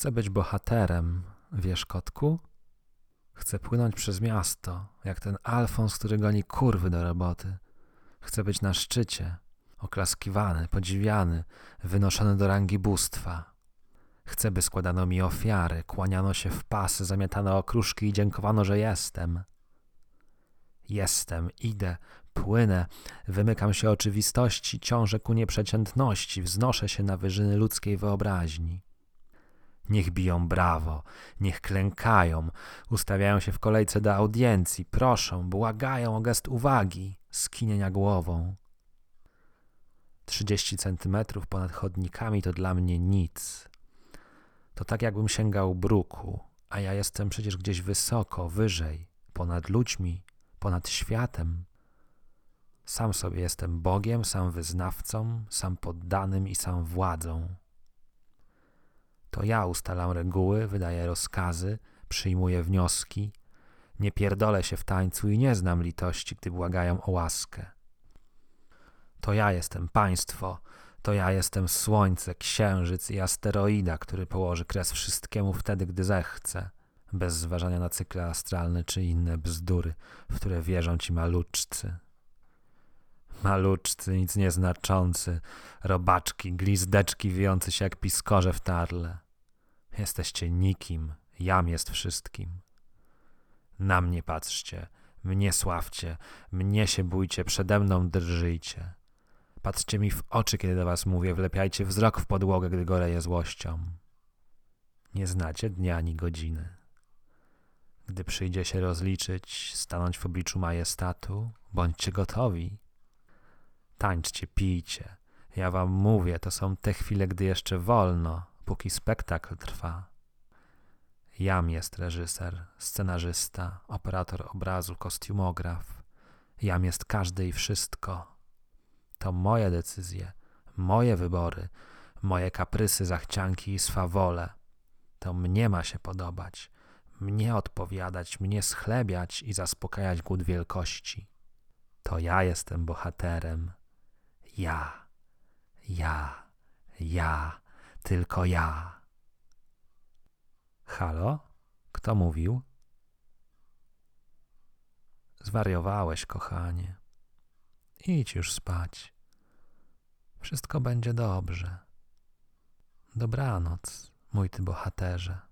Chcę być bohaterem, wiesz, kotku? Chcę płynąć przez miasto, jak ten Alfons, który goni kurwy do roboty. Chcę być na szczycie, oklaskiwany, podziwiany, wynoszony do rangi bóstwa. Chcę, by składano mi ofiary, kłaniano się w pasy, zamiatano okruszki i dziękowano, że jestem. Jestem, idę, płynę, wymykam się oczywistości, ciążę ku nieprzeciętności, wznoszę się na wyżyny ludzkiej wyobraźni. Niech biją brawo, niech klękają, ustawiają się w kolejce do audiencji, proszą, błagają o gest uwagi, skinienia głową. Trzydzieści centymetrów ponad chodnikami to dla mnie nic. To tak jakbym sięgał bruku, a ja jestem przecież gdzieś wysoko, wyżej, ponad ludźmi, ponad światem. Sam sobie jestem Bogiem, sam wyznawcą, sam poddanym i sam władzą. To ja ustalam reguły, wydaję rozkazy, przyjmuję wnioski. Nie pierdolę się w tańcu i nie znam litości, gdy błagają o łaskę. To ja jestem państwo, to ja jestem słońce, księżyc i asteroida, który położy kres wszystkiemu wtedy, gdy zechce, bez zważania na cykle astralne czy inne bzdury, w które wierzą ci maluczcy. Maluczcy, nic nieznaczący, robaczki, glizdeczki wijący się jak piskorze w tarle. Jesteście nikim, jam jest wszystkim. Na mnie patrzcie, mnie sławcie, mnie się bójcie, przede mną drżyjcie. Patrzcie mi w oczy, kiedy do was mówię, wlepiajcie wzrok w podłogę, gdy goreję złością. Nie znacie dnia ani godziny. Gdy przyjdzie się rozliczyć, stanąć w obliczu majestatu, bądźcie gotowi. Tańczcie, pijcie. Ja wam mówię, to są te chwile, gdy jeszcze wolno, póki spektakl trwa. Jam jest reżyser, scenarzysta, operator obrazu, kostiumograf. Jam jest każdy i wszystko. To moje decyzje, moje wybory, moje kaprysy, zachcianki i swawole. To mnie ma się podobać, mnie odpowiadać, mnie schlebiać i zaspokajać głód wielkości. To ja jestem bohaterem. Ja, ja, ja, tylko ja. Halo? Kto mówił? Zwariowałeś, kochanie. Idź już spać. Wszystko będzie dobrze. Dobranoc, mój ty bohaterze.